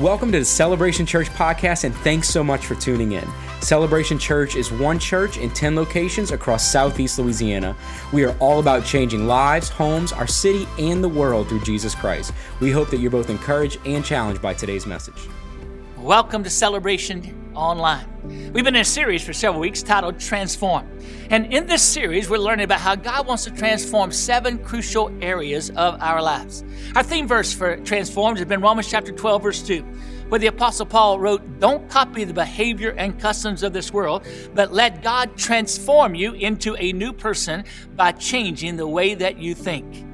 Welcome to the Celebration Church podcast, and thanks so much for tuning in. Celebration Church is one church in 10 locations across southeast Louisiana. We are all about changing lives, homes, our city, and the world through Jesus Christ. We hope that you're both encouraged and challenged by today's message. Welcome to Celebration Online. We've been in a series for several weeks titled Transform. And in this series, we're learning about how God wants to transform seven crucial areas of our lives. Our theme verse for Transformed has been Romans chapter 12, verse 2, where the Apostle Paul wrote, Don't copy the behavior and customs of this world, but let God transform you into a new person by changing the way that you think.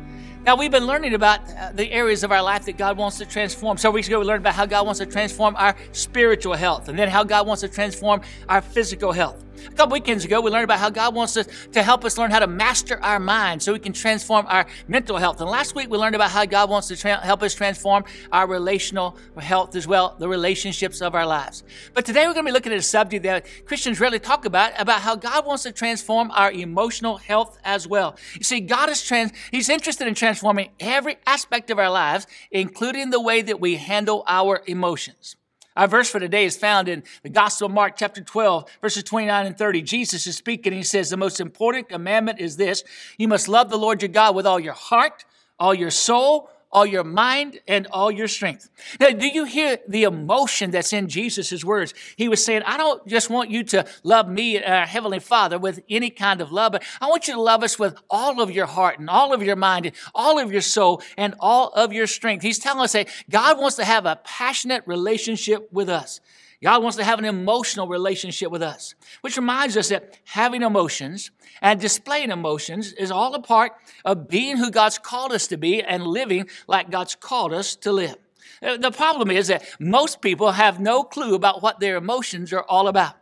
Now, we've been learning about uh, the areas of our life that God wants to transform. Several weeks ago, we learned about how God wants to transform our spiritual health, and then how God wants to transform our physical health. A couple weekends ago, we learned about how God wants us to help us learn how to master our mind so we can transform our mental health. And last week, we learned about how God wants to tra- help us transform our relational health as well, the relationships of our lives. But today, we're going to be looking at a subject that Christians rarely talk about, about how God wants to transform our emotional health as well. You see, God is trans- He's interested in transforming every aspect of our lives, including the way that we handle our emotions. Our verse for today is found in the Gospel of Mark, chapter 12, verses 29 and 30. Jesus is speaking. He says, The most important commandment is this you must love the Lord your God with all your heart, all your soul, all your mind, and all your strength. Now, do you hear the emotion that's in Jesus' words? He was saying, I don't just want you to love me, our Heavenly Father, with any kind of love, but I want you to love us with all of your heart and all of your mind and all of your soul and all of your strength. He's telling us that God wants to have a passionate relationship with us. God wants to have an emotional relationship with us, which reminds us that having emotions and displaying emotions is all a part of being who God's called us to be and living like God's called us to live. The problem is that most people have no clue about what their emotions are all about.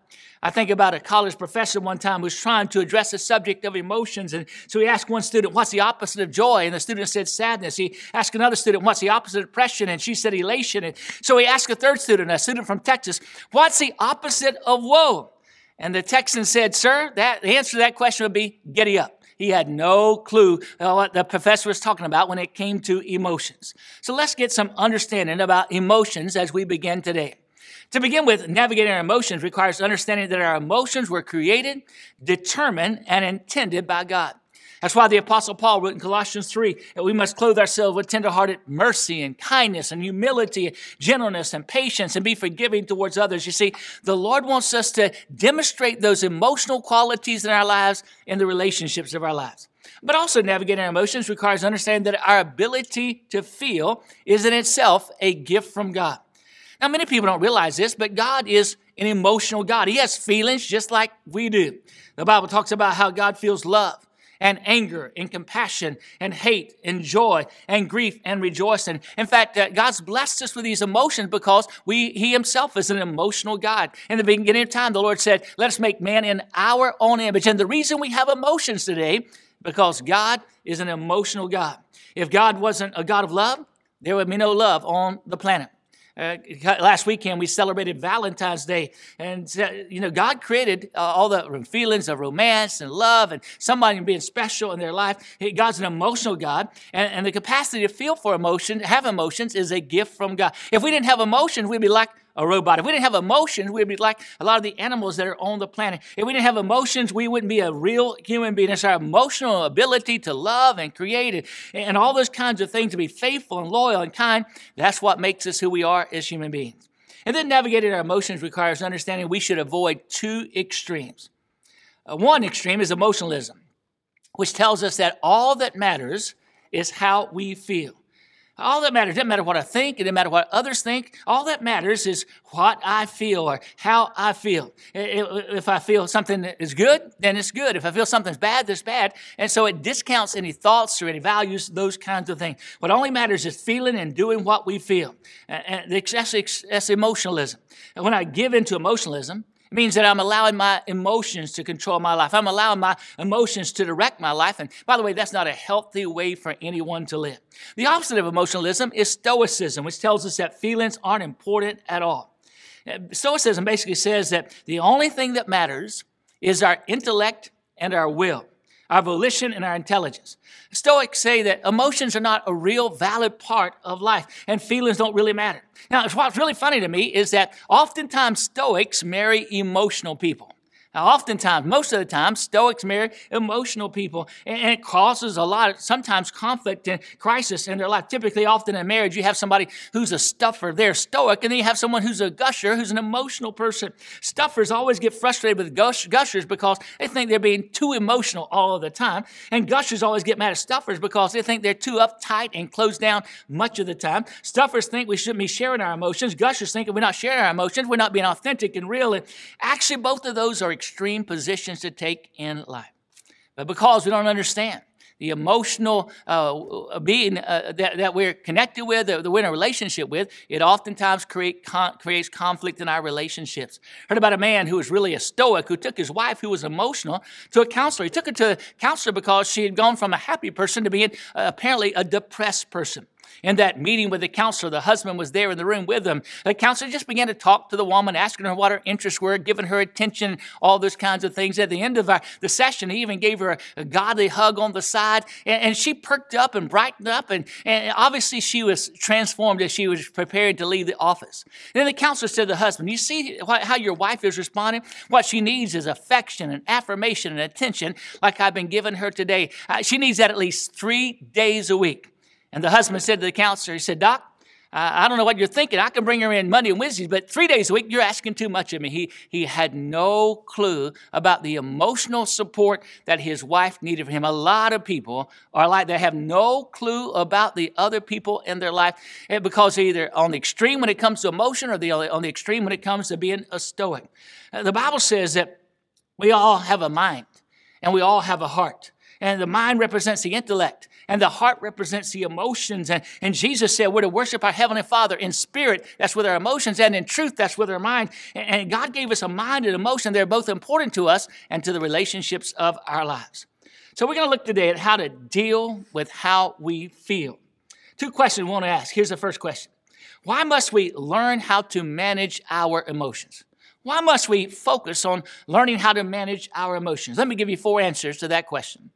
I think about a college professor one time who was trying to address the subject of emotions. And so he asked one student, What's the opposite of joy? And the student said sadness. He asked another student, What's the opposite of depression? And she said elation. And so he asked a third student, a student from Texas, What's the opposite of woe? And the Texan said, Sir, that, the answer to that question would be giddy up. He had no clue what the professor was talking about when it came to emotions. So let's get some understanding about emotions as we begin today. To begin with, navigating our emotions requires understanding that our emotions were created, determined, and intended by God. That's why the Apostle Paul wrote in Colossians 3 that we must clothe ourselves with tenderhearted mercy and kindness and humility, and gentleness and patience, and be forgiving towards others. You see, the Lord wants us to demonstrate those emotional qualities in our lives in the relationships of our lives. But also, navigating our emotions requires understanding that our ability to feel is in itself a gift from God. Now, many people don't realize this, but God is an emotional God. He has feelings just like we do. The Bible talks about how God feels love and anger and compassion and hate and joy and grief and rejoicing. In fact, uh, God's blessed us with these emotions because we, He Himself is an emotional God. In the beginning of time, the Lord said, Let us make man in our own image. And the reason we have emotions today, because God is an emotional God. If God wasn't a God of love, there would be no love on the planet. Uh, last weekend we celebrated Valentine's Day, and uh, you know God created uh, all the feelings of romance and love, and somebody being special in their life. God's an emotional God, and, and the capacity to feel for emotion, have emotions, is a gift from God. If we didn't have emotions, we'd be like a robot. If we didn't have emotions, we'd be like a lot of the animals that are on the planet. If we didn't have emotions, we wouldn't be a real human being. It's our emotional ability to love and create and, and all those kinds of things, to be faithful and loyal and kind. That's what makes us who we are as human beings. And then navigating our emotions requires understanding we should avoid two extremes. Uh, one extreme is emotionalism, which tells us that all that matters is how we feel. All that matters, it doesn't matter what I think, it doesn't matter what others think. All that matters is what I feel or how I feel. If I feel something is good, then it's good. If I feel something's bad, that's bad. And so it discounts any thoughts or any values, those kinds of things. What only matters is feeling and doing what we feel. And that's, that's emotionalism. And when I give into emotionalism, means that I'm allowing my emotions to control my life. I'm allowing my emotions to direct my life. And by the way, that's not a healthy way for anyone to live. The opposite of emotionalism is stoicism, which tells us that feelings aren't important at all. Uh, stoicism basically says that the only thing that matters is our intellect and our will. Our volition, and our intelligence. Stoics say that emotions are not a real valid part of life and feelings don't really matter. Now, what's really funny to me is that oftentimes Stoics marry emotional people. Now, oftentimes, most of the time, Stoics marry emotional people, and it causes a lot of sometimes conflict and crisis in their life. Typically, often in marriage, you have somebody who's a stuffer, they're Stoic, and then you have someone who's a gusher, who's an emotional person. Stuffers always get frustrated with gush- gushers because they think they're being too emotional all of the time, and gushers always get mad at stuffers because they think they're too uptight and closed down much of the time. Stuffers think we shouldn't be sharing our emotions. Gushers think if we're not sharing our emotions, we're not being authentic and real. And actually, both of those are positions to take in life. But because we don't understand the emotional uh, being uh, that, that we're connected with, that we're in a relationship with, it oftentimes create con- creates conflict in our relationships. Heard about a man who was really a stoic who took his wife, who was emotional, to a counselor. He took her to a counselor because she had gone from a happy person to being uh, apparently a depressed person. In that meeting with the counselor, the husband was there in the room with them. The counselor just began to talk to the woman, asking her what her interests were, giving her attention, all those kinds of things. At the end of our, the session, he even gave her a, a godly hug on the side, and, and, she perked up and brightened up, and, and obviously she was transformed as she was prepared to leave the office. And then the counselor said to the husband, You see how your wife is responding? What she needs is affection and affirmation and attention, like I've been giving her today. Uh, she needs that at least three days a week. And the husband said to the counselor, he said, Doc, I don't know what you're thinking. I can bring her in Monday and Wednesday, but three days a week, you're asking too much of me. He, he had no clue about the emotional support that his wife needed from him. A lot of people are like they have no clue about the other people in their life because they're either on the extreme when it comes to emotion or the, on the extreme when it comes to being a stoic. Uh, the Bible says that we all have a mind and we all have a heart. And the mind represents the intellect, and the heart represents the emotions. And, and Jesus said, We're to worship our Heavenly Father in spirit, that's with our emotions, and in truth, that's with our mind. And, and God gave us a mind and emotion. They're both important to us and to the relationships of our lives. So we're going to look today at how to deal with how we feel. Two questions we want to ask. Here's the first question Why must we learn how to manage our emotions? Why must we focus on learning how to manage our emotions? Let me give you four answers to that question.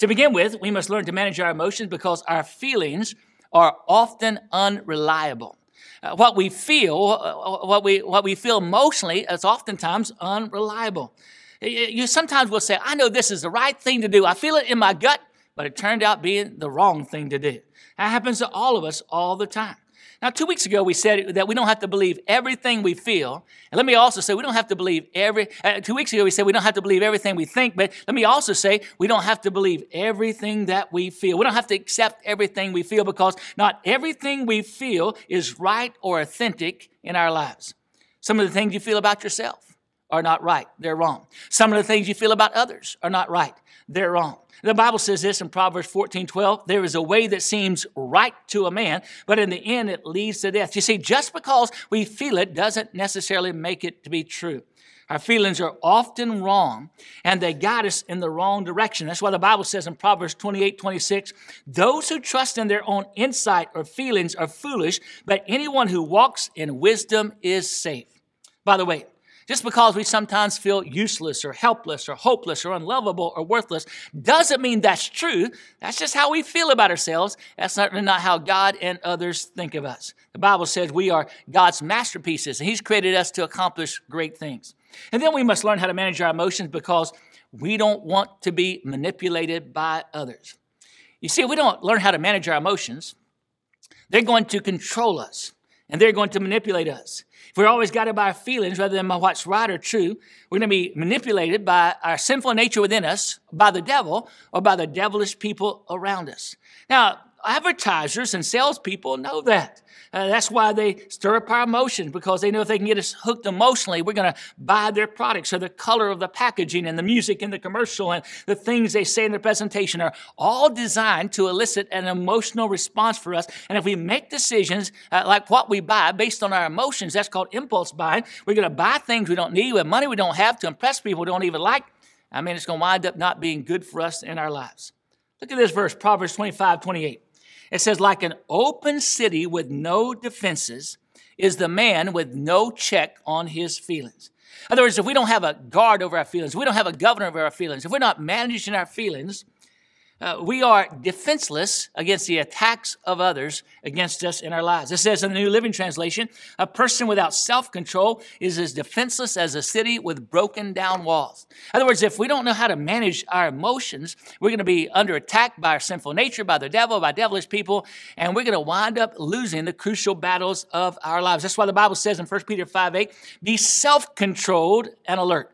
To begin with, we must learn to manage our emotions because our feelings are often unreliable. Uh, what we feel, uh, what we, what we feel emotionally is oftentimes unreliable. You sometimes will say, I know this is the right thing to do. I feel it in my gut, but it turned out being the wrong thing to do. That happens to all of us all the time. Now, two weeks ago, we said that we don't have to believe everything we feel. And let me also say, we don't have to believe every, uh, two weeks ago, we said we don't have to believe everything we think, but let me also say, we don't have to believe everything that we feel. We don't have to accept everything we feel because not everything we feel is right or authentic in our lives. Some of the things you feel about yourself are not right, they're wrong. Some of the things you feel about others are not right, they're wrong. The Bible says this in Proverbs 14 12 there is a way that seems right to a man, but in the end it leads to death. You see, just because we feel it doesn't necessarily make it to be true. Our feelings are often wrong and they guide us in the wrong direction. That's why the Bible says in Proverbs 28 26, those who trust in their own insight or feelings are foolish, but anyone who walks in wisdom is safe. By the way, just because we sometimes feel useless or helpless or hopeless or unlovable or worthless doesn't mean that's true. That's just how we feel about ourselves. That's certainly not how God and others think of us. The Bible says we are God's masterpieces and He's created us to accomplish great things. And then we must learn how to manage our emotions because we don't want to be manipulated by others. You see, if we don't learn how to manage our emotions, they're going to control us and they're going to manipulate us. If we're always guided by our feelings rather than by what's right or true, we're going to be manipulated by our sinful nature within us, by the devil, or by the devilish people around us. Now, advertisers and salespeople know that. Uh, that's why they stir up our emotions because they know if they can get us hooked emotionally, we're going to buy their products. So the color of the packaging and the music in the commercial and the things they say in their presentation are all designed to elicit an emotional response for us. And if we make decisions uh, like what we buy based on our emotions, that's called impulse buying. We're going to buy things we don't need with money we don't have to impress people we don't even like. I mean, it's going to wind up not being good for us in our lives. Look at this verse, Proverbs 25, 28. It says, like an open city with no defenses is the man with no check on his feelings. In other words, if we don't have a guard over our feelings, we don't have a governor over our feelings, if we're not managing our feelings, uh, we are defenseless against the attacks of others against us in our lives. It says in the New Living Translation, a person without self control is as defenseless as a city with broken down walls. In other words, if we don't know how to manage our emotions, we're going to be under attack by our sinful nature, by the devil, by devilish people, and we're going to wind up losing the crucial battles of our lives. That's why the Bible says in 1 Peter 5 8, be self controlled and alert.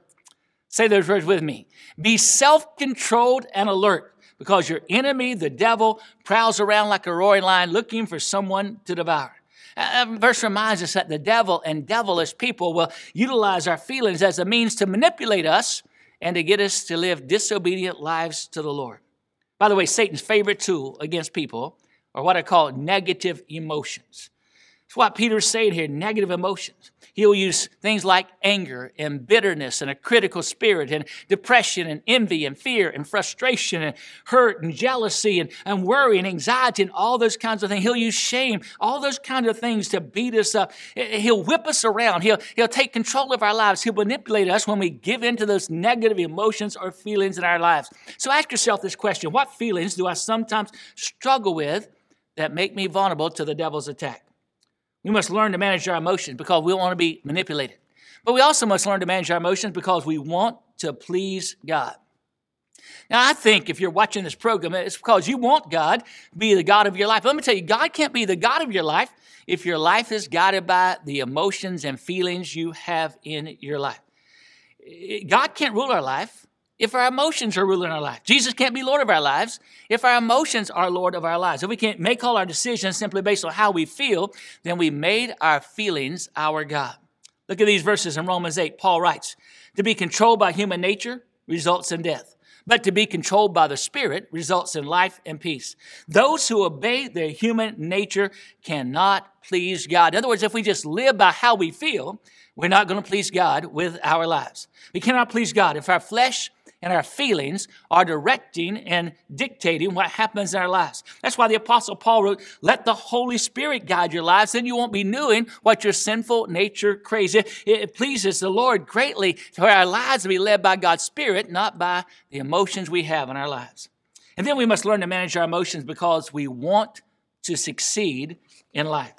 Say those words with me. Be self controlled and alert because your enemy, the devil, prowls around like a roaring lion looking for someone to devour. That verse reminds us that the devil and devilish people will utilize our feelings as a means to manipulate us and to get us to live disobedient lives to the Lord. By the way, Satan's favorite tool against people are what I call negative emotions. It's what Peter's saying here negative emotions. He'll use things like anger and bitterness and a critical spirit and depression and envy and fear and frustration and hurt and jealousy and, and worry and anxiety and all those kinds of things. He'll use shame, all those kinds of things to beat us up. He'll whip us around. He'll, he'll take control of our lives. He'll manipulate us when we give in to those negative emotions or feelings in our lives. So ask yourself this question What feelings do I sometimes struggle with that make me vulnerable to the devil's attack? We must learn to manage our emotions because we don't want to be manipulated. But we also must learn to manage our emotions because we want to please God. Now, I think if you're watching this program, it's because you want God to be the God of your life. Let me tell you, God can't be the God of your life if your life is guided by the emotions and feelings you have in your life. God can't rule our life if our emotions are ruling our life. Jesus can't be Lord of our lives if our emotions are Lord of our lives. If we can't make all our decisions simply based on how we feel, then we made our feelings our God. Look at these verses in Romans 8. Paul writes, To be controlled by human nature results in death. But to be controlled by the Spirit results in life and peace. Those who obey their human nature cannot please God. In other words, if we just live by how we feel, we're not going to please God with our lives. We cannot please God if our flesh and our feelings are directing and dictating what happens in our lives. That's why the Apostle Paul wrote, Let the Holy Spirit guide your lives, then you won't be doing what your sinful nature craves. It, it pleases the Lord greatly for our lives to be led by God's Spirit, not by the emotions we have in our lives. And then we must learn to manage our emotions because we want to succeed in life.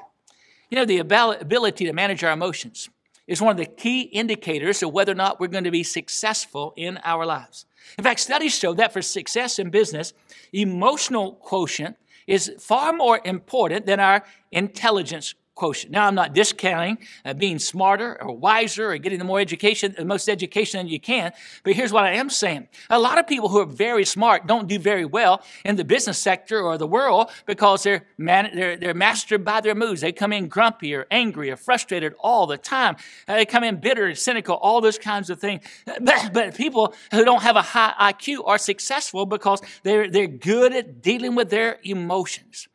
You know, the ability to manage our emotions is one of the key indicators of whether or not we're going to be successful in our lives. In fact, studies show that for success in business, emotional quotient is far more important than our intelligence quotient. Now, I'm not discounting uh, being smarter or wiser or getting the more education, the most education that you can, but here's what I am saying. A lot of people who are very smart don't do very well in the business sector or the world because they're, man, they're, they're mastered by their moods. They come in grumpy or angry or frustrated all the time. Uh, they come in bitter and cynical, all those kinds of things. But, but people who don't have a high IQ are successful because they're, they're good at dealing with their emotions.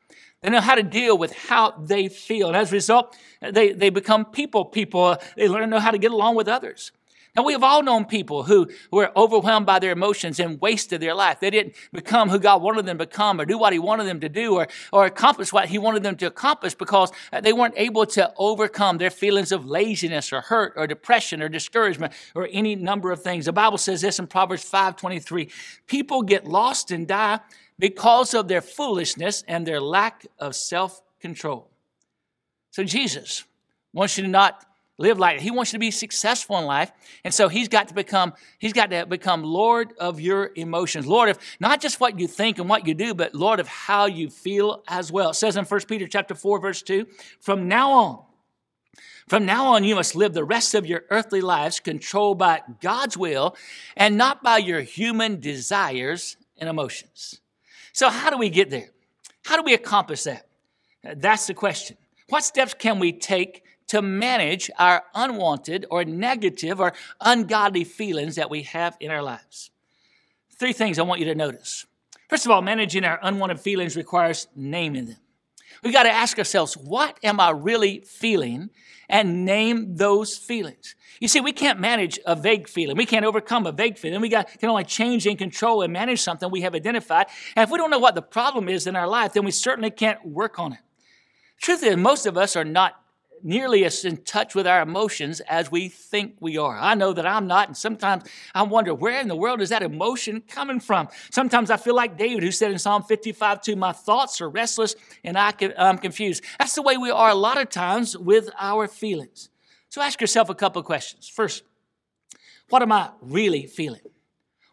They know how to deal with how they feel. And as a result, they, they become people people. They learn to know how to get along with others. Now, we have all known people who were overwhelmed by their emotions and wasted their life. They didn't become who God wanted them to become or do what He wanted them to do or, or accomplish what He wanted them to accomplish because they weren't able to overcome their feelings of laziness or hurt or depression or discouragement or any number of things. The Bible says this in Proverbs 5.23, people get lost and die because of their foolishness and their lack of self control. So Jesus wants you to not live like that. he wants you to be successful in life and so he's got to become he's got to become lord of your emotions lord of not just what you think and what you do but lord of how you feel as well it says in 1 peter chapter 4 verse 2 from now on from now on, you must live the rest of your earthly lives controlled by God's will and not by your human desires and emotions. So, how do we get there? How do we accomplish that? That's the question. What steps can we take to manage our unwanted or negative or ungodly feelings that we have in our lives? Three things I want you to notice. First of all, managing our unwanted feelings requires naming them. We got to ask ourselves, what am I really feeling? And name those feelings. You see, we can't manage a vague feeling. We can't overcome a vague feeling. We got, can only change and control and manage something we have identified. And if we don't know what the problem is in our life, then we certainly can't work on it. Truth is, most of us are not nearly as in touch with our emotions as we think we are. I know that I'm not, and sometimes I wonder where in the world is that emotion coming from? Sometimes I feel like David, who said in Psalm 55 2, My thoughts are restless and I am confused. That's the way we are a lot of times with our feelings. So ask yourself a couple questions. First, what am I really feeling?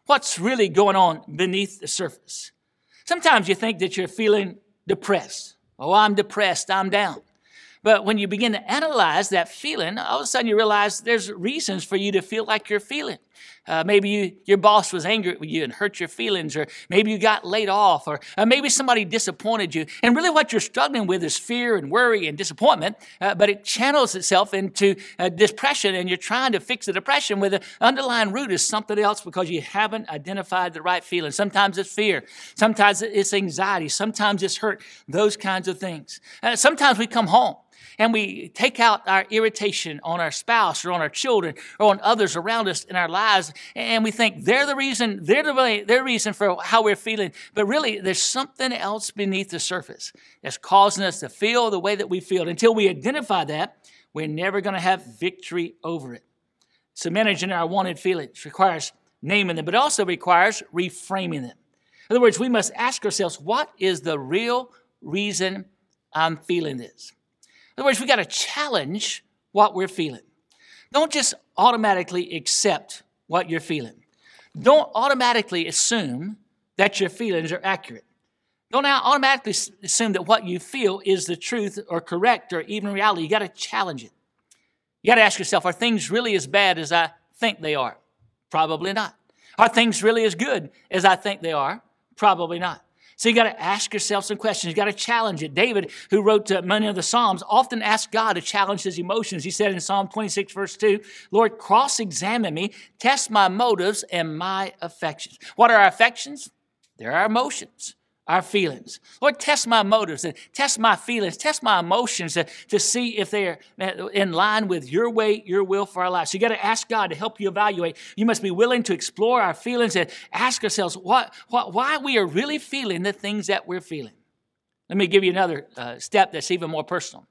What's really going on beneath the surface? Sometimes you think that you're feeling depressed. Oh, I'm depressed, I'm down. But when you begin to analyze that feeling, all of a sudden you realize there's reasons for you to feel like you're feeling. Uh, maybe you, your boss was angry with you and hurt your feelings, or maybe you got laid off, or uh, maybe somebody disappointed you. And really, what you're struggling with is fear and worry and disappointment, uh, but it channels itself into uh, depression, and you're trying to fix the depression with the underlying root is something else because you haven't identified the right feeling. Sometimes it's fear, sometimes it's anxiety, sometimes it's hurt, those kinds of things. Uh, sometimes we come home and we take out our irritation on our spouse or on our children or on others around us in our lives, and we think they're the reason, they're the, they're the reason for how we're feeling. But really, there's something else beneath the surface that's causing us to feel the way that we feel. Until we identify that, we're never going to have victory over it. So managing our wanted feelings requires naming them, but also requires reframing them. In other words, we must ask ourselves, what is the real reason I'm feeling this? Other words, we got to challenge what we're feeling. Don't just automatically accept what you're feeling. Don't automatically assume that your feelings are accurate. Don't automatically assume that what you feel is the truth or correct or even reality. You got to challenge it. You got to ask yourself are things really as bad as I think they are? Probably not. Are things really as good as I think they are? Probably not. So you got to ask yourself some questions. You got to challenge it. David, who wrote uh, many of the Psalms, often asked God to challenge his emotions. He said in Psalm 26, verse 2, Lord, cross examine me, test my motives and my affections. What are our affections? They're our emotions our feelings. Lord, test my motives and test my feelings, test my emotions to, to see if they're in line with your way, your will for our lives. So you got to ask God to help you evaluate. You must be willing to explore our feelings and ask ourselves what, what, why we are really feeling the things that we're feeling. Let me give you another uh, step that's even more personal.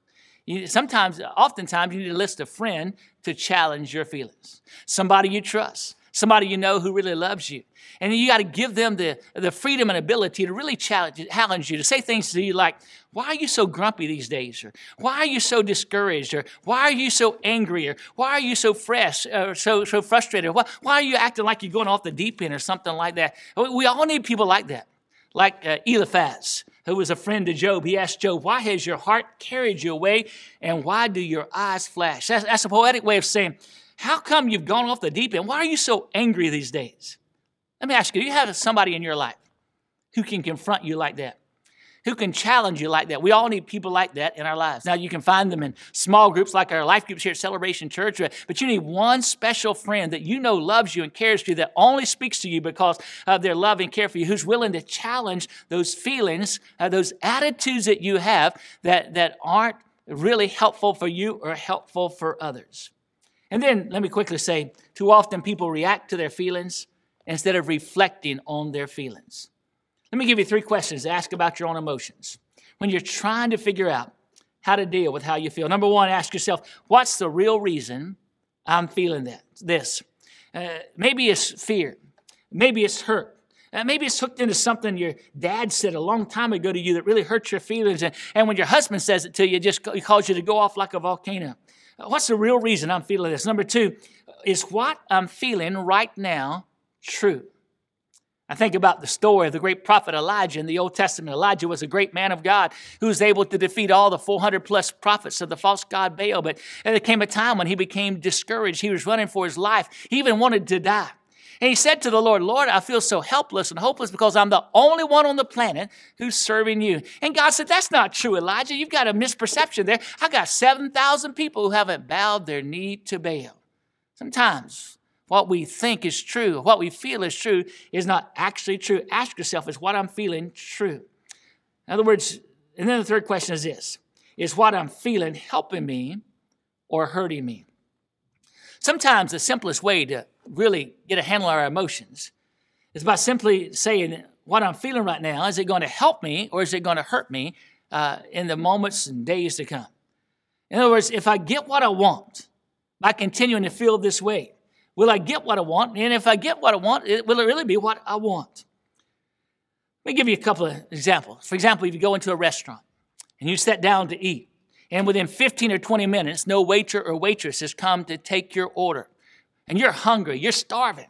You, sometimes, oftentimes, you need to list a friend to challenge your feelings. Somebody you trust somebody you know who really loves you. And you got to give them the, the freedom and ability to really challenge, challenge you, to say things to you like, why are you so grumpy these days? Or why are you so discouraged? Or why are you so angry? Or why are you so fresh, or so, so frustrated? Why, why are you acting like you're going off the deep end or something like that? We all need people like that. Like uh, Eliphaz, who was a friend to Job. He asked Job, Why has your heart carried you away? And why do your eyes flash? That's, that's a poetic way of saying, how come you've gone off the deep end? Why are you so angry these days? Let me ask you, do you have somebody in your life who can confront you like that? Who can challenge you like that? We all need people like that in our lives. Now, you can find them in small groups like our life groups here at Celebration Church, but you need one special friend that you know loves you and cares for you, that only speaks to you because of their love and care for you, who's willing to challenge those feelings, uh, those attitudes that you have that, that aren't really helpful for you or helpful for others. And then let me quickly say too often people react to their feelings instead of reflecting on their feelings. Let me give you three questions to ask about your own emotions when you're trying to figure out how to deal with how you feel. Number one, ask yourself, what's the real reason I'm feeling that? This. Uh, maybe it's fear. Maybe it's hurt. Uh, maybe it's hooked into something your dad said a long time ago to you that really hurts your feelings. And, and when your husband says it to you, it just he calls you to go off like a volcano. What's the real reason I'm feeling this? Number two, is what I'm feeling right now true? I think about the story of the great prophet Elijah in the Old Testament. Elijah was a great man of God who was able to defeat all the 400 plus prophets of the false god Baal. But there came a time when he became discouraged. He was running for his life. He even wanted to die. And he said to the Lord, Lord, I feel so helpless and hopeless because I'm the only one on the planet who's serving you. And God said, That's not true, Elijah. You've got a misperception there. I got 7,000 people who haven't bowed their knee to Baal. Sometimes what we think is true, what we feel is true, is not actually true. Ask yourself, is what I'm feeling true? In other words, and then the third question is this Is what I'm feeling helping me or hurting me? Sometimes the simplest way to really get a handle on our emotions is by simply saying, What I'm feeling right now, is it going to help me or is it going to hurt me uh, in the moments and days to come? In other words, if I get what I want by continuing to feel this way, will I get what I want? And if I get what I want, will it really be what I want? Let me give you a couple of examples. For example, if you go into a restaurant and you sit down to eat, and within 15 or 20 minutes, no waiter or waitress has come to take your order, and you're hungry, you're starving,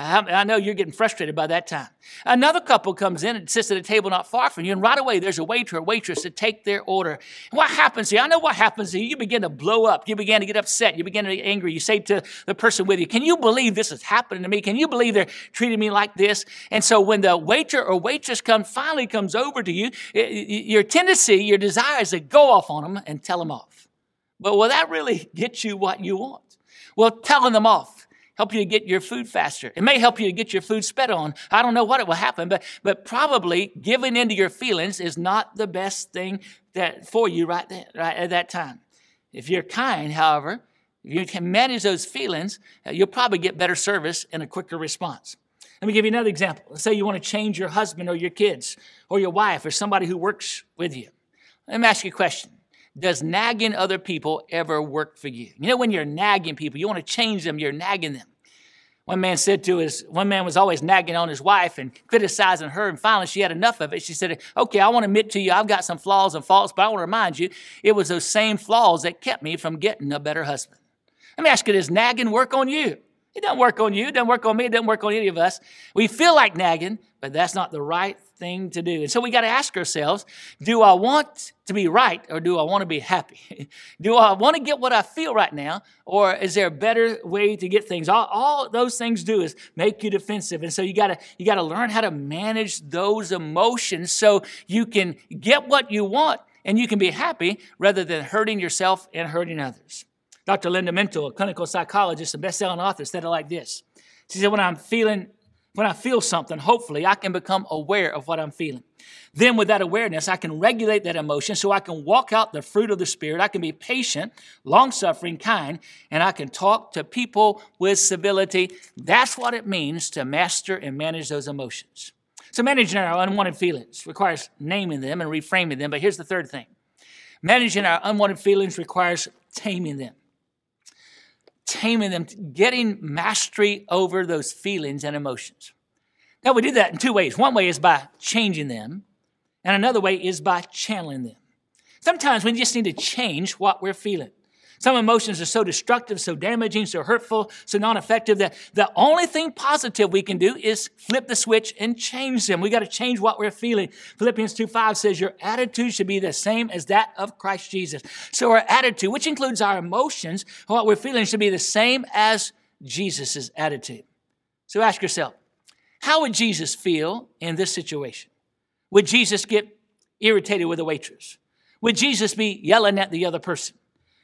Uh-huh. I know you're getting frustrated by that time. Another couple comes in and sits at a table not far from you, and right away there's a waiter or waitress to take their order. What happens here? I know what happens here. You begin to blow up. You begin to get upset. You begin to get angry. You say to the person with you, Can you believe this is happening to me? Can you believe they're treating me like this? And so when the waiter or waitress comes, finally comes over to you, your tendency, your desire is to go off on them and tell them off. But will that really get you what you want? Well, telling them off help you to get your food faster. It may help you to get your food sped on. I don't know what it will happen, but, but probably giving into your feelings is not the best thing that, for you right, right at that time. If you're kind, however, if you can manage those feelings, uh, you'll probably get better service and a quicker response. Let me give you another example. Let's say you want to change your husband or your kids or your wife or somebody who works with you. Let me ask you a question. Does nagging other people ever work for you? You know, when you're nagging people, you want to change them, you're nagging them. One man said to his, one man was always nagging on his wife and criticizing her, and finally she had enough of it. She said, Okay, I want to admit to you, I've got some flaws and faults, but I want to remind you, it was those same flaws that kept me from getting a better husband. Let me ask you, does nagging work on you? It doesn't work on you, it doesn't work on me, it doesn't work on any of us. We feel like nagging, but that's not the right thing to do. And so we got to ask ourselves do I want to be right or do I want to be happy? do I want to get what I feel right now or is there a better way to get things? All, all those things do is make you defensive. And so you got to you got to learn how to manage those emotions so you can get what you want and you can be happy rather than hurting yourself and hurting others. Dr. Linda Mintle, a clinical psychologist and best-selling author, said it like this. She said, when I'm feeling when I feel something, hopefully I can become aware of what I'm feeling. Then, with that awareness, I can regulate that emotion so I can walk out the fruit of the Spirit. I can be patient, long suffering, kind, and I can talk to people with civility. That's what it means to master and manage those emotions. So, managing our unwanted feelings requires naming them and reframing them. But here's the third thing managing our unwanted feelings requires taming them taming them, getting mastery over those feelings and emotions. Now, we do that in two ways. One way is by changing them, and another way is by channeling them. Sometimes we just need to change what we're feeling. Some emotions are so destructive, so damaging, so hurtful, so non effective that the only thing positive we can do is flip the switch and change them. We got to change what we're feeling. Philippians 2 5 says, Your attitude should be the same as that of Christ Jesus. So our attitude, which includes our emotions, what we're feeling, should be the same as Jesus' attitude. So ask yourself, how would Jesus feel in this situation? Would Jesus get irritated with a waitress? Would Jesus be yelling at the other person?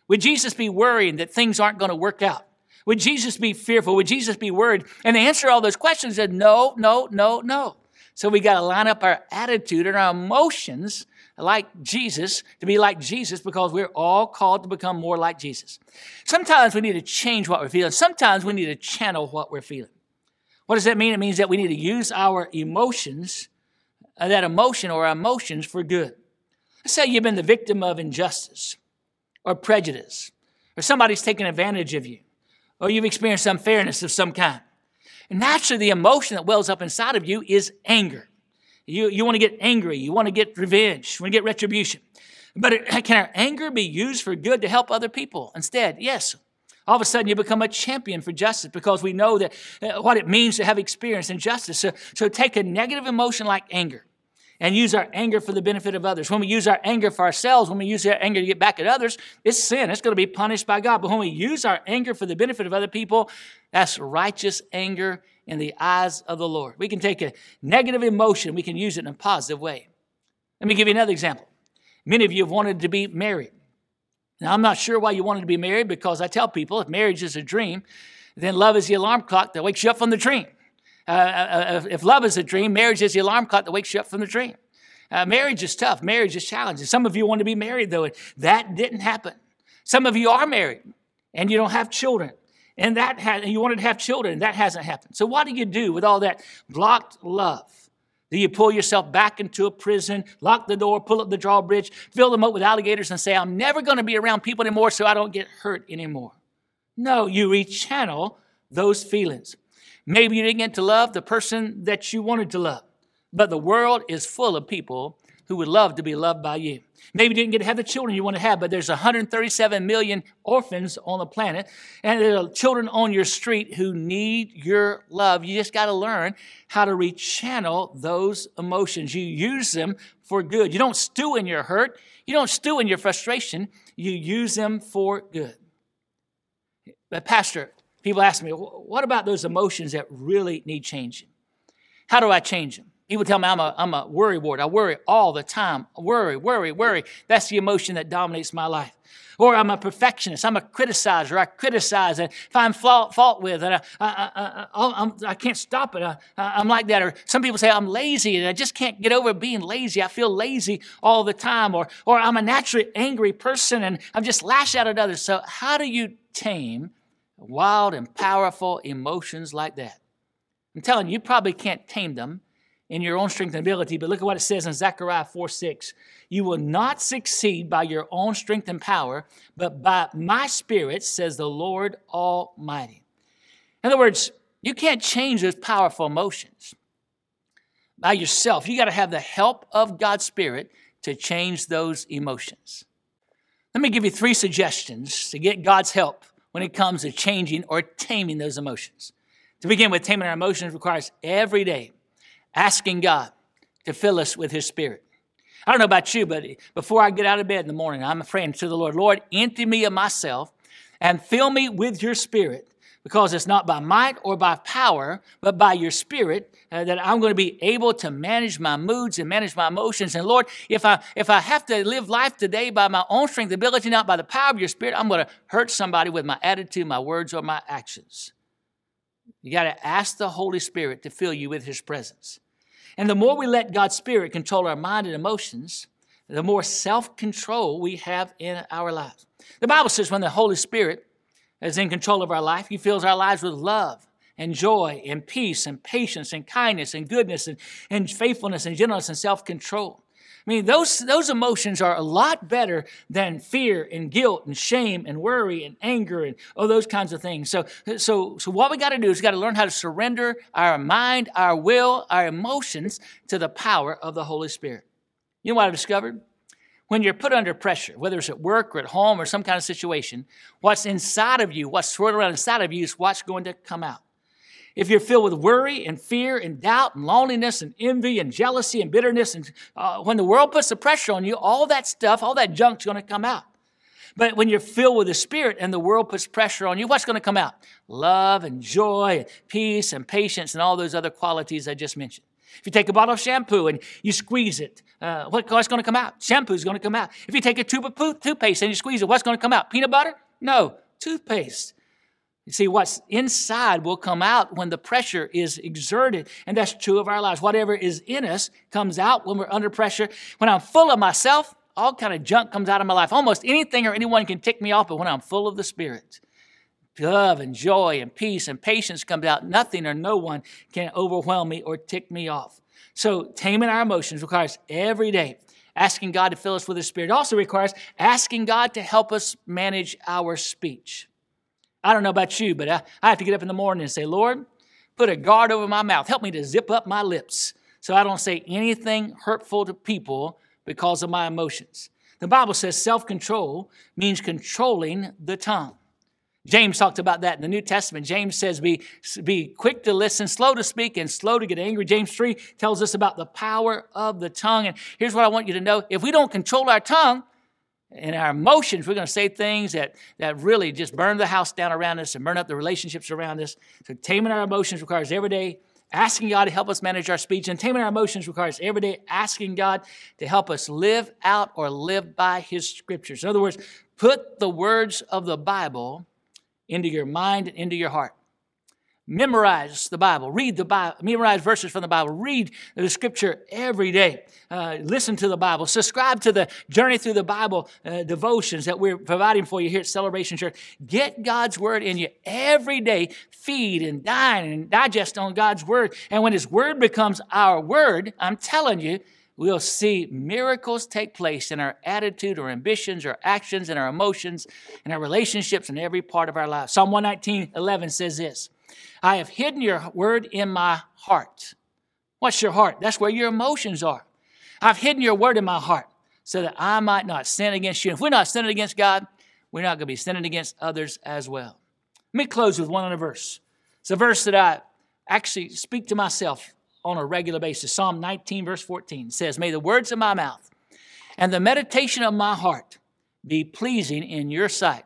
Would Jesus be worrying that things aren't going to work out? Would Jesus be fearful? Would Jesus be worried? And the answer to all those questions is no, no, no, no. So we got to line up our attitude and our emotions like Jesus to be like Jesus because we're all called to become more like Jesus. Sometimes we need to change what we're feeling. Sometimes we need to channel what we're feeling. What does that mean? It means that we need to use our emotions, uh, that emotion or our emotions for good. Let's say you've been the victim of injustice or prejudice, or somebody's taken advantage of you, or you've experienced unfairness of some kind. And naturally, the emotion that wells up inside of you is anger. You, you want to get angry, you want to get revenge, you want to get retribution. But can our anger be used for good to help other people instead? Yes. All of a sudden, you become a champion for justice because we know that uh, what it means to have experience in justice. So, so take a negative emotion like anger and use our anger for the benefit of others. When we use our anger for ourselves, when we use our anger to get back at others, it's sin. It's going to be punished by God. But when we use our anger for the benefit of other people, that's righteous anger in the eyes of the Lord. We can take a negative emotion, we can use it in a positive way. Let me give you another example. Many of you have wanted to be married. Now, I'm not sure why you wanted to be married because I tell people if marriage is a dream, then love is the alarm clock that wakes you up from the dream. Uh, uh, uh, if love is a dream, marriage is the alarm clock that wakes you up from the dream. Uh, marriage is tough. Marriage is challenging. Some of you want to be married, though. That didn't happen. Some of you are married and you don't have children. And that ha- you wanted to have children, that hasn't happened. So, what do you do with all that blocked love? Do you pull yourself back into a prison, lock the door, pull up the drawbridge, fill them up with alligators, and say, I'm never going to be around people anymore so I don't get hurt anymore? No, you rechannel those feelings. Maybe you didn't get to love the person that you wanted to love, but the world is full of people who would love to be loved by you. Maybe you didn't get to have the children you want to have, but there's 137 million orphans on the planet, and there are children on your street who need your love. You just got to learn how to rechannel those emotions. You use them for good. You don't stew in your hurt, you don't stew in your frustration, you use them for good. But, Pastor, people ask me, what about those emotions that really need changing? How do I change them? People tell me I'm a, I'm a worry ward. I worry all the time. Worry, worry, worry. That's the emotion that dominates my life. Or I'm a perfectionist. I'm a criticizer. I criticize and find fault, fault with, and I, I, I, I, oh, can't stop it. I, I'm like that. Or some people say I'm lazy and I just can't get over being lazy. I feel lazy all the time. Or, or I'm a naturally angry person and I'm just lash out at others. So, how do you tame wild and powerful emotions like that? I'm telling you, you probably can't tame them in your own strength and ability, but look at what it says in Zechariah 4 6. You will not succeed by your own strength and power, but by my spirit, says the Lord Almighty. In other words, you can't change those powerful emotions by yourself. You got to have the help of God's Spirit to change those emotions. Let me give you three suggestions to get God's help when it comes to changing or taming those emotions. To begin with, taming our emotions requires every day asking God to fill us with His Spirit. I don't know about you, but before I get out of bed in the morning, I'm praying to the Lord, Lord, empty me of myself and fill me with your Spirit because it's not by might or by power, but by your spirit uh, that I'm going to be able to manage my moods and manage my emotions. And Lord, if I if I have to live life today by my own strength, ability, not by the power of your spirit, I'm going to hurt somebody with my attitude, my words, or my actions. You got to ask the Holy Spirit to fill you with his presence. And the more we let God's Spirit control our mind and emotions, the more self control we have in our lives. The Bible says when the Holy Spirit is in control of our life, He fills our lives with love and joy and peace and patience and kindness and goodness and, and faithfulness and gentleness and self control. I mean, those, those emotions are a lot better than fear and guilt and shame and worry and anger and all those kinds of things. So, so, so what we got to do is we got to learn how to surrender our mind, our will, our emotions to the power of the Holy Spirit. You know what I've discovered? When you're put under pressure, whether it's at work or at home or some kind of situation, what's inside of you, what's swirling around inside of you is what's going to come out. If you're filled with worry and fear and doubt and loneliness and envy and jealousy and bitterness, and uh, when the world puts the pressure on you, all that stuff, all that junk's going to come out. But when you're filled with the Spirit and the world puts pressure on you, what's going to come out? Love and joy and peace and patience and all those other qualities I just mentioned. If you take a bottle of shampoo and you squeeze it, uh, what's going to come out? Shampoo is going to come out. If you take a tube of toothpaste and you squeeze it, what's going to come out? Peanut butter? No, toothpaste. You see, what's inside will come out when the pressure is exerted. And that's true of our lives. Whatever is in us comes out when we're under pressure. When I'm full of myself, all kind of junk comes out of my life. Almost anything or anyone can tick me off, but when I'm full of the Spirit, love and joy and peace and patience comes out. Nothing or no one can overwhelm me or tick me off. So taming our emotions requires every day asking God to fill us with His Spirit. It also requires asking God to help us manage our speech. I don't know about you, but I, I have to get up in the morning and say, Lord, put a guard over my mouth. Help me to zip up my lips so I don't say anything hurtful to people because of my emotions. The Bible says self control means controlling the tongue. James talked about that in the New Testament. James says, be, be quick to listen, slow to speak, and slow to get angry. James 3 tells us about the power of the tongue. And here's what I want you to know if we don't control our tongue, and our emotions, we're going to say things that, that really just burn the house down around us and burn up the relationships around us. So, taming our emotions requires every day asking God to help us manage our speech. And taming our emotions requires every day asking God to help us live out or live by His scriptures. In other words, put the words of the Bible into your mind and into your heart. memorize the Bible, read the Bible, memorize verses from the Bible, read the scripture every day, uh, listen to the Bible, subscribe to the Journey Through the Bible uh, devotions that we're providing for you here at Celebration Church. Get God's Word in you every day. Feed and dine and digest on God's Word. And when His Word becomes our Word, I'm telling you, we'll see miracles take place in our attitude, our ambitions, our actions, and our emotions, and our relationships in every part of our lives. Psalm 119, 11 says this. I have hidden your word in my heart. What's your heart? That's where your emotions are. I've hidden your word in my heart so that I might not sin against you. If we're not sinning against God, we're not going to be sinning against others as well. Let me close with one other verse. It's a verse that I actually speak to myself on a regular basis. Psalm 19, verse 14 says, May the words of my mouth and the meditation of my heart be pleasing in your sight,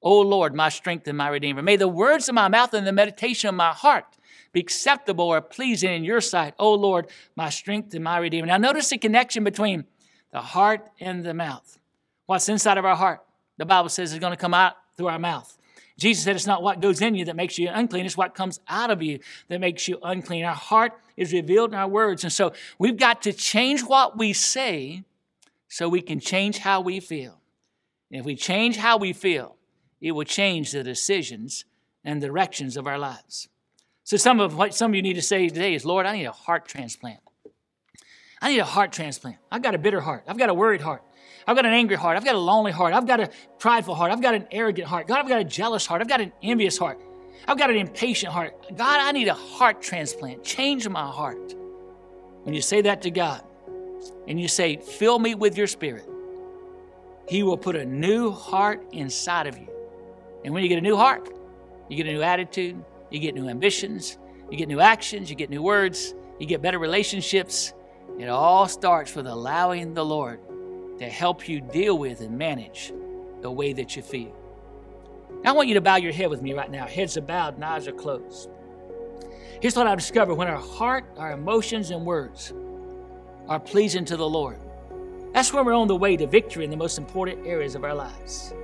O Lord, my strength and my redeemer. May the words of my mouth and the meditation of my heart be acceptable or pleasing in your sight, O Lord, my strength and my redeemer. Now, notice the connection between the heart and the mouth. What's inside of our heart, the Bible says, is going to come out through our mouth. Jesus said it's not what goes in you that makes you unclean, it's what comes out of you that makes you unclean. Our heart is revealed in our words. And so we've got to change what we say so we can change how we feel. And if we change how we feel, it will change the decisions and directions of our lives. So some of what some of you need to say today is, Lord, I need a heart transplant. I need a heart transplant. I've got a bitter heart. I've got a worried heart. I've got an angry heart. I've got a lonely heart. I've got a prideful heart. I've got an arrogant heart. God, I've got a jealous heart. I've got an envious heart. I've got an impatient heart. God, I need a heart transplant. Change my heart. When you say that to God and you say, Fill me with your spirit, He will put a new heart inside of you. And when you get a new heart, you get a new attitude, you get new ambitions, you get new actions, you get new words, you get better relationships. It all starts with allowing the Lord to help you deal with and manage the way that you feel. Now, I want you to bow your head with me right now. Heads are bowed and eyes are closed. Here's what I've discovered when our heart, our emotions, and words are pleasing to the Lord, that's when we're on the way to victory in the most important areas of our lives.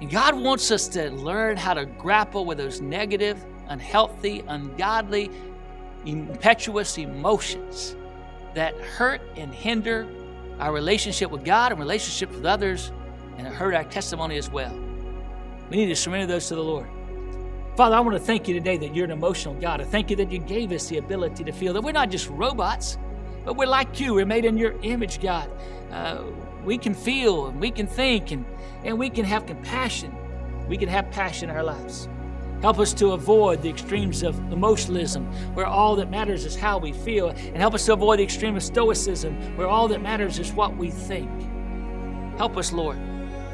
And God wants us to learn how to grapple with those negative, unhealthy, ungodly, impetuous emotions that hurt and hinder our relationship with God and relationships with others, and it hurt our testimony as well. We need to surrender those to the Lord. Father, I want to thank you today that you're an emotional God. I thank you that you gave us the ability to feel that we're not just robots, but we're like you. We're made in your image, God. Uh, we can feel and we can think and, and we can have compassion. We can have passion in our lives. Help us to avoid the extremes of emotionalism, where all that matters is how we feel. And help us to avoid the extreme of stoicism, where all that matters is what we think. Help us, Lord,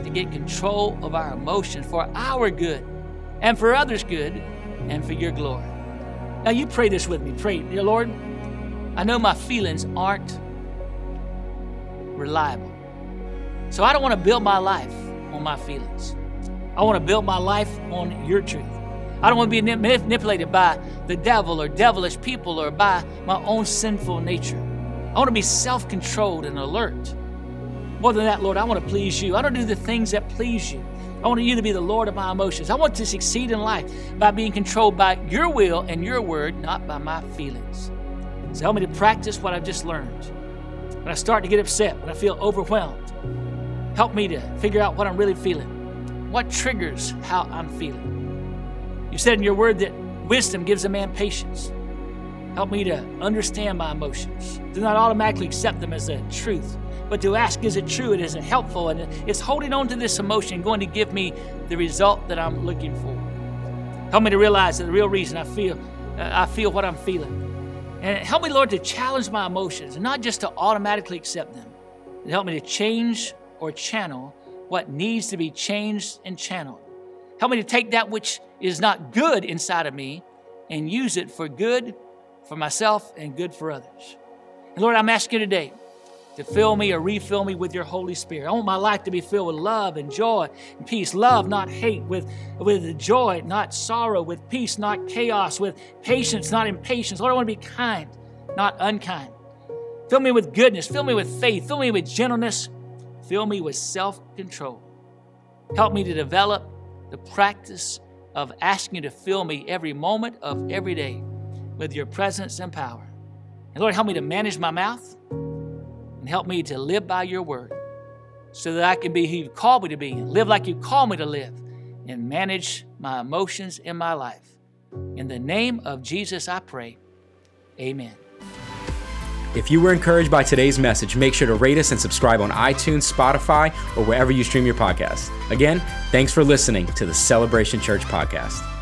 to get control of our emotions for our good and for others' good and for your glory. Now, you pray this with me. Pray, dear Lord, I know my feelings aren't reliable. So I don't want to build my life on my feelings. I want to build my life on your truth. I don't want to be manipulated by the devil or devilish people or by my own sinful nature. I want to be self controlled and alert. More than that, Lord, I want to please you. I don't do the things that please you. I want you to be the Lord of my emotions. I want to succeed in life by being controlled by your will and your word, not by my feelings. So help me to practice what I've just learned. When I start to get upset, when I feel overwhelmed, help me to figure out what I'm really feeling. What triggers how I'm feeling? You said in your word that wisdom gives a man patience. Help me to understand my emotions. Do not automatically accept them as a truth, but to ask, is it true? It isn't helpful. And it's holding on to this emotion going to give me the result that I'm looking for. Help me to realize that the real reason I feel, uh, I feel what I'm feeling. And help me, Lord, to challenge my emotions and not just to automatically accept them. And help me to change or channel what needs to be changed and channeled. Help me to take that which is not good inside of me and use it for good for myself and good for others. And Lord, I'm asking you today to fill me or refill me with your Holy Spirit. I want my life to be filled with love and joy and peace. Love, not hate, with, with joy, not sorrow, with peace, not chaos, with patience, not impatience. Lord, I want to be kind, not unkind. Fill me with goodness. Fill me with faith. Fill me with gentleness. Fill me with self control. Help me to develop the practice of asking you to fill me every moment of every day with your presence and power. And Lord, help me to manage my mouth and help me to live by your word so that I can be who you've called me to be and live like you called me to live and manage my emotions in my life. In the name of Jesus, I pray. Amen. If you were encouraged by today's message, make sure to rate us and subscribe on iTunes, Spotify, or wherever you stream your podcast. Again, thanks for listening to the Celebration Church podcast.